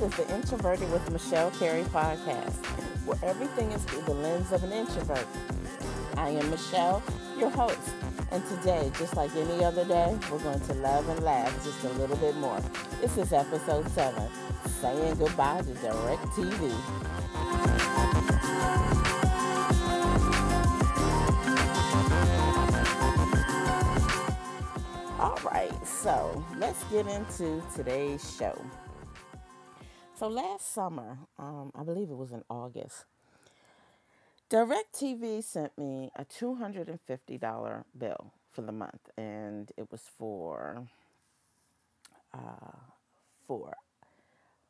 This is the Introverted with Michelle Carey podcast, where everything is through the lens of an introvert. I am Michelle, your host, and today, just like any other day, we're going to love and laugh just a little bit more. This is episode 7, saying goodbye to DirecTV. All right, so let's get into today's show. So last summer, um, I believe it was in August, DirecTV sent me a $250 bill for the month, and it was for uh, for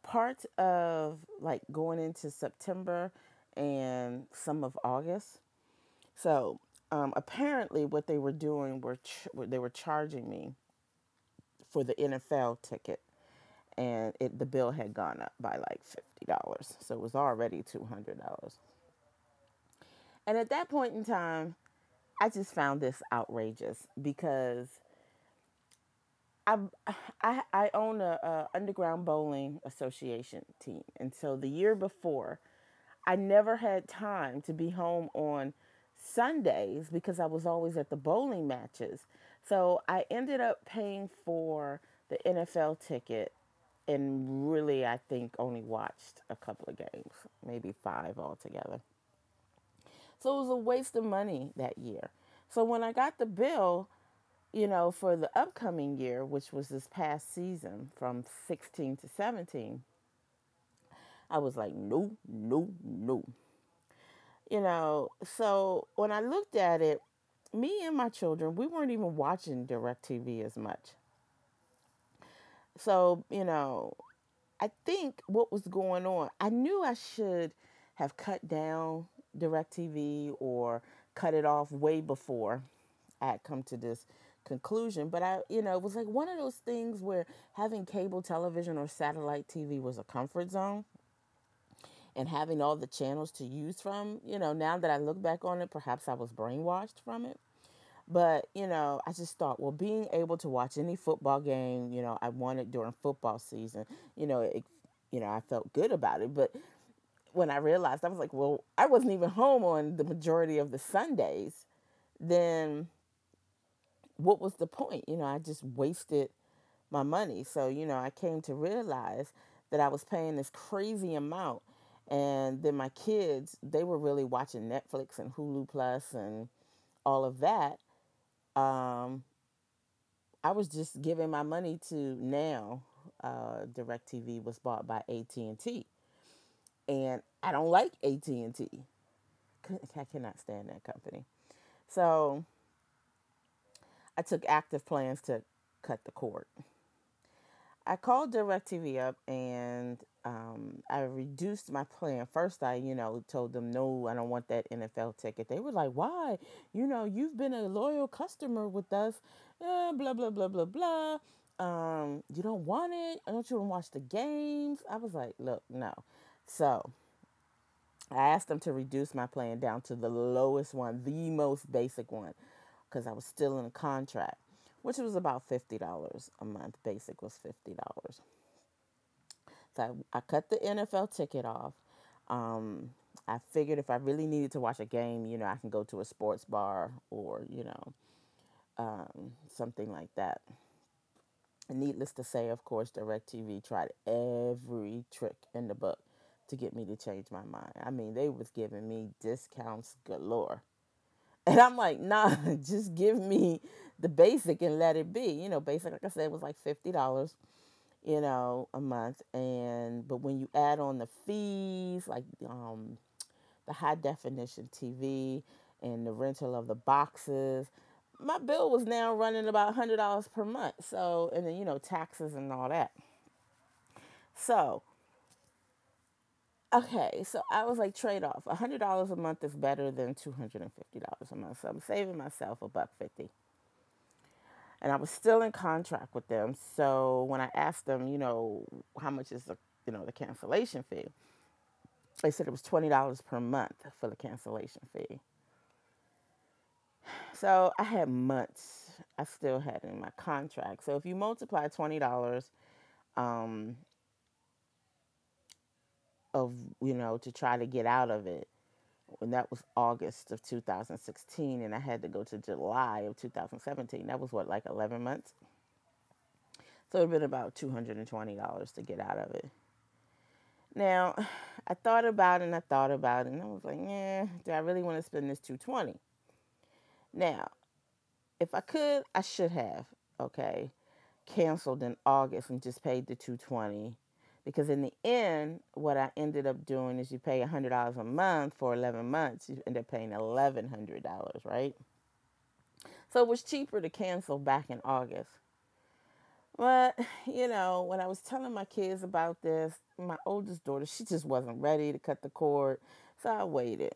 part of like going into September and some of August. So um, apparently, what they were doing were ch- they were charging me for the NFL ticket, and it the bill had gone up by like fifty dollars, so it was already two hundred dollars. And at that point in time, I just found this outrageous because I I, I own a, a underground bowling association team, and so the year before, I never had time to be home on Sundays because I was always at the bowling matches. So I ended up paying for the NFL ticket and really, I think, only watched a couple of games, maybe five altogether. So it was a waste of money that year. So when I got the bill, you know, for the upcoming year, which was this past season from 16 to 17, I was like, no, no, no you know, so when I looked at it, me and my children, we weren't even watching DirecTV as much. So, you know, I think what was going on, I knew I should have cut down DirecTV or cut it off way before I had come to this conclusion. But I, you know, it was like one of those things where having cable television or satellite TV was a comfort zone and having all the channels to use from, you know, now that I look back on it, perhaps I was brainwashed from it. But, you know, I just thought, well, being able to watch any football game, you know, I wanted during football season, you know, it, you know, I felt good about it. But when I realized, I was like, well, I wasn't even home on the majority of the Sundays, then what was the point? You know, I just wasted my money. So, you know, I came to realize that I was paying this crazy amount and then my kids, they were really watching Netflix and Hulu Plus and all of that. Um, I was just giving my money to now. Uh, Directv was bought by AT and T, and I don't like AT and T. I cannot stand that company. So I took active plans to cut the cord. I called DirecTV up and um, I reduced my plan. First, I, you know, told them, no, I don't want that NFL ticket. They were like, why? You know, you've been a loyal customer with us. Eh, blah, blah, blah, blah, blah. Um, you don't want it? I don't you want to watch the games? I was like, look, no. So I asked them to reduce my plan down to the lowest one, the most basic one, because I was still in a contract, which was about $50 a month. Basic was $50. So I, I cut the NFL ticket off. Um, I figured if I really needed to watch a game, you know, I can go to a sports bar or, you know, um, something like that. Needless to say, of course, DirecTV tried every trick in the book to get me to change my mind. I mean, they was giving me discounts galore. And I'm like, nah, just give me the basic and let it be. You know, basic, like I said, was like $50 you know, a month. And but when you add on the fees, like um, the high definition TV and the rental of the boxes, my bill was now running about hundred dollars per month. So and then you know taxes and all that. So okay, so I was like trade off. hundred dollars a month is better than two hundred and fifty dollars a month. So I'm saving myself a buck fifty and I was still in contract with them. So when I asked them, you know, how much is the, you know, the cancellation fee, they said it was twenty dollars per month for the cancellation fee. So I had months. I still had in my contract. So if you multiply twenty dollars, um, of you know to try to get out of it and that was August of 2016 and I had to go to July of 2017 that was what like 11 months? So it would have been about $220 to get out of it. Now I thought about it and I thought about it and I was like yeah do I really want to spend this 220 now if I could I should have okay canceled in August and just paid the 220 because in the end what i ended up doing is you pay $100 a month for 11 months you end up paying $1100 right? So it was cheaper to cancel back in august. But you know when i was telling my kids about this my oldest daughter she just wasn't ready to cut the cord. So i waited.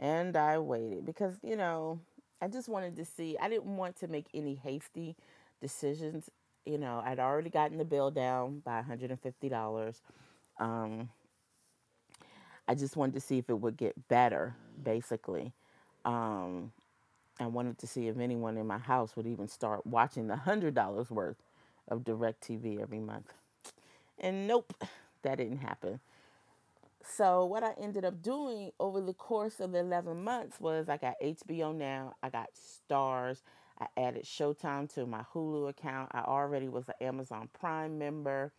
And i waited because you know i just wanted to see i didn't want to make any hasty decisions you know, I'd already gotten the bill down by $150. Um, I just wanted to see if it would get better, basically. Um, I wanted to see if anyone in my house would even start watching the $100 worth of DirecTV every month. And nope, that didn't happen. So, what I ended up doing over the course of the 11 months was I got HBO Now, I got Starz, I added Showtime to my Hulu account. I already was an Amazon Prime member.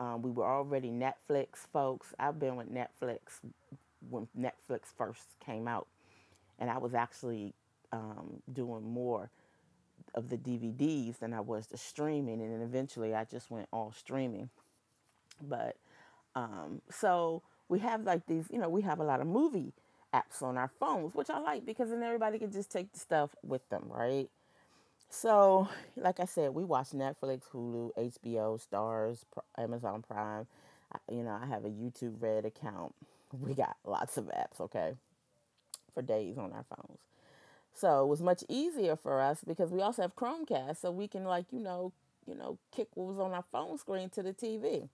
Um, we were already Netflix folks. I've been with Netflix when Netflix first came out, and I was actually um, doing more of the DVDs than I was the streaming, and then eventually I just went all streaming. But um, so we have like these, you know, we have a lot of movie apps on our phones, which I like because then everybody can just take the stuff with them, right? So, like I said, we watch Netflix, Hulu, HBO, Starz, Amazon Prime. You know, I have a YouTube Red account. We got lots of apps, okay, for days on our phones. So it was much easier for us because we also have Chromecast, so we can like you know, you know, kick what was on our phone screen to the TV,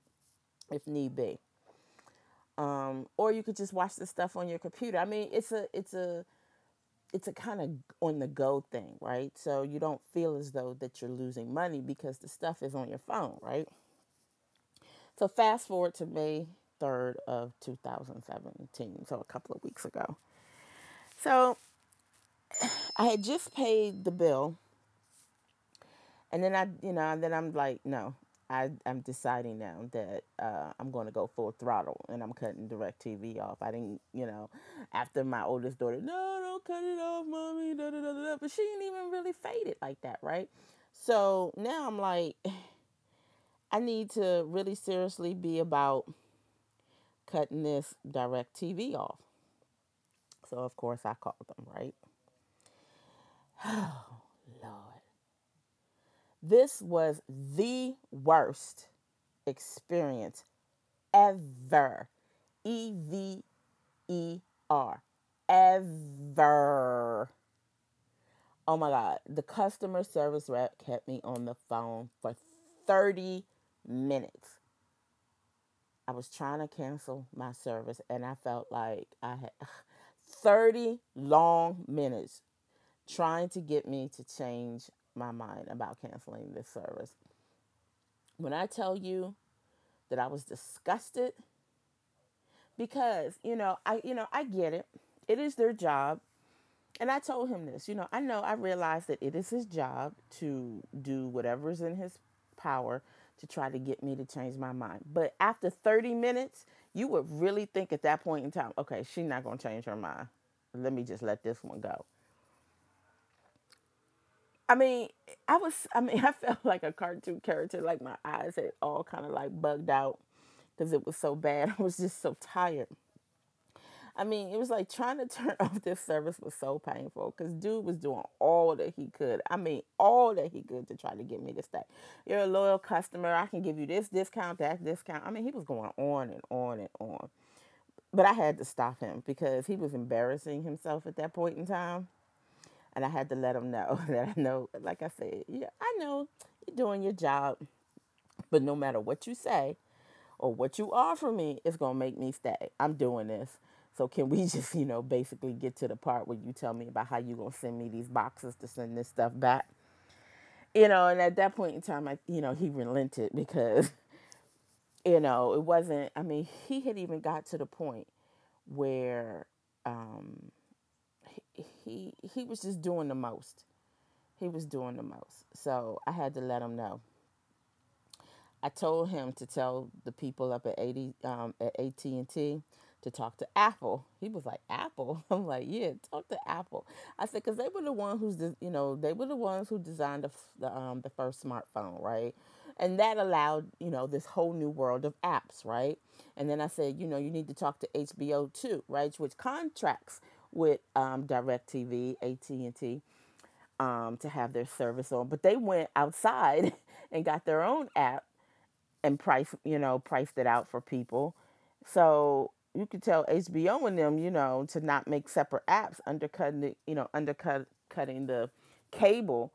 if need be. Um, or you could just watch the stuff on your computer. I mean, it's a it's a it's a kind of on the go thing, right? So you don't feel as though that you're losing money because the stuff is on your phone, right? So fast forward to May 3rd of 2017, so a couple of weeks ago. So I had just paid the bill and then I, you know, and then I'm like, no, I, I'm deciding now that uh, I'm going to go full throttle and I'm cutting DirecTV off. I didn't, you know, after my oldest daughter, no, don't cut it off, mommy, da, da, da, da. but she didn't even really fade it like that, right? So now I'm like, I need to really seriously be about cutting this DirecTV off. So of course I called them, right? Oh, Lord. This was the worst experience ever. E V E R. Ever. Oh my God. The customer service rep kept me on the phone for 30 minutes. I was trying to cancel my service and I felt like I had 30 long minutes trying to get me to change my mind about canceling this service. When I tell you that I was disgusted because, you know, I you know, I get it. It is their job. And I told him this, you know, I know I realize that it is his job to do whatever's in his power to try to get me to change my mind. But after 30 minutes, you would really think at that point in time, okay, she's not going to change her mind. Let me just let this one go. I mean, I was, I mean, I felt like a cartoon character. Like my eyes had all kind of like bugged out because it was so bad. I was just so tired. I mean, it was like trying to turn off this service was so painful because dude was doing all that he could. I mean, all that he could to try to get me to stay. You're a loyal customer. I can give you this discount, that discount. I mean, he was going on and on and on. But I had to stop him because he was embarrassing himself at that point in time and I had to let them know that I know, like I said, yeah, I know you're doing your job, but no matter what you say or what you offer me, it's gonna make me stay. I'm doing this. So can we just, you know, basically get to the part where you tell me about how you gonna send me these boxes to send this stuff back? You know, and at that point in time, I, you know, he relented because you know, it wasn't, I mean, he had even got to the point where um, he, he, was just doing the most. He was doing the most. So I had to let him know. I told him to tell the people up at 80 um, at AT&T to talk to Apple. He was like, Apple? I'm like, yeah, talk to Apple. I said, because they were the ones who's, you know, they were the ones who designed the, the, um, the first smartphone, right? And that allowed, you know, this whole new world of apps, right? And then I said, you know, you need to talk to HBO too, right? Which contracts with um, DirecTV, AT&T, um, to have their service on. But they went outside and got their own app and price, you know, priced it out for people. So you could tell HBO and them, you know, to not make separate apps, undercutting the, you know, undercut cutting the cable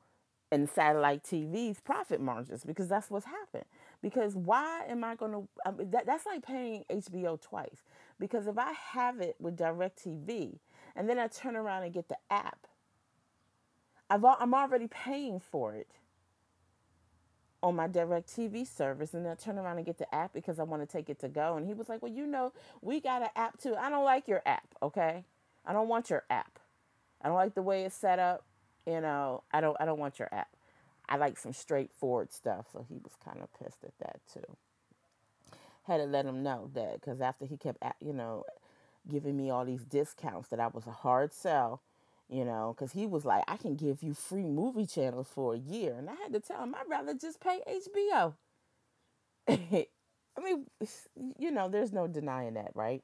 and satellite TV's profit margins because that's what's happened. Because why am I going to? That, that's like paying HBO twice. Because if I have it with DirecTV and then I turn around and get the app, I've, I'm already paying for it on my DirecTV service and I turn around and get the app because I want to take it to go. And he was like, Well, you know, we got an app too. I don't like your app, okay? I don't want your app. I don't like the way it's set up. You know, I don't I don't want your app. I like some straightforward stuff. So he was kind of pissed at that too. Had to let him know that because after he kept, you know, giving me all these discounts that I was a hard sell you know, because he was like, I can give you free movie channels for a year. And I had to tell him, I'd rather just pay HBO. I mean, you know, there's no denying that, right?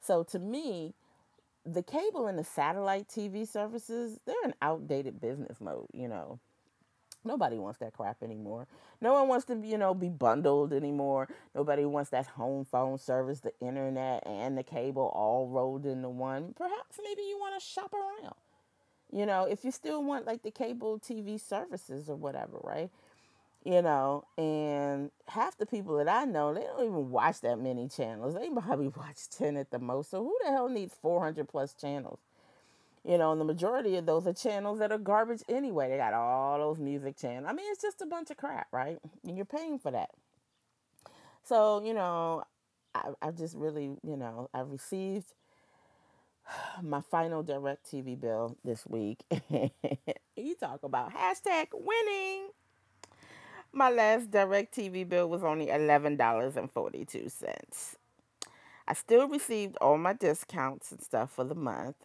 So to me, the cable and the satellite TV services, they're an outdated business mode, you know. Nobody wants that crap anymore. No one wants to, you know, be bundled anymore. Nobody wants that home phone service, the internet, and the cable all rolled into one. Perhaps maybe you want to shop around. You know, if you still want like the cable TV services or whatever, right? You know, and half the people that I know, they don't even watch that many channels. They probably watch 10 at the most. So who the hell needs 400 plus channels? You know, and the majority of those are channels that are garbage anyway. They got all those music channels. I mean, it's just a bunch of crap, right? And you're paying for that. So, you know, I, I just really, you know, I received my final DirecTV bill this week. you talk about hashtag winning. My last DirecTV bill was only $11.42. I still received all my discounts and stuff for the month.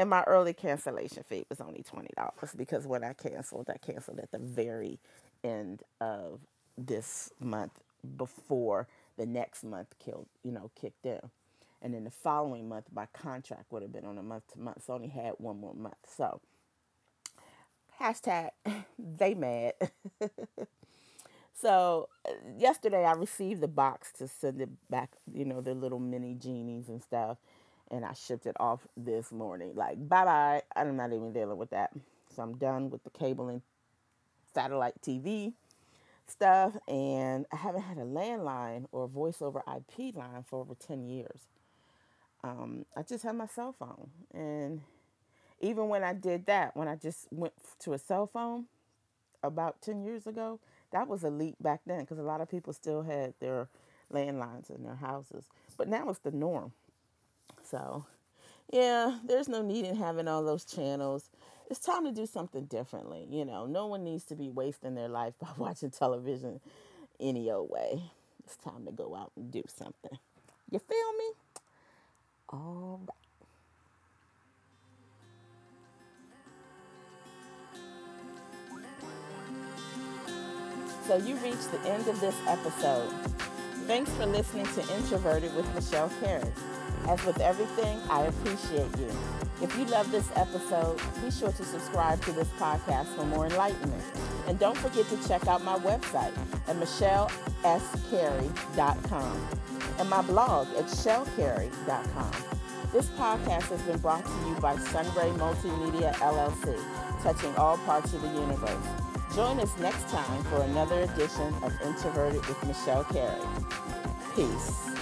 And my early cancellation fee was only $20 because when I canceled, I canceled at the very end of this month before the next month killed, you know, kicked in. And then the following month my contract would have been on a month to month. So I only had one more month. So hashtag they mad. so yesterday I received the box to send it back, you know, the little mini genies and stuff and I shipped it off this morning. Like, bye bye. I'm not even dealing with that. So I'm done with the cable and satellite TV stuff. And I haven't had a landline or voice over IP line for over 10 years. Um, I just have my cell phone. And even when I did that, when I just went to a cell phone about 10 years ago, that was a leap back then because a lot of people still had their landlines in their houses. But now it's the norm. So, yeah, there's no need in having all those channels. It's time to do something differently. You know, no one needs to be wasting their life by watching television any old way. It's time to go out and do something. You feel me? All right. So you reached the end of this episode. Thanks for listening to Introverted with Michelle Carey. As with everything, I appreciate you. If you love this episode, be sure to subscribe to this podcast for more enlightenment. And don't forget to check out my website at michellescarey.com and my blog at shellcarey.com. This podcast has been brought to you by Sunray Multimedia LLC, touching all parts of the universe. Join us next time for another edition of Introverted with Michelle Carey. Peace.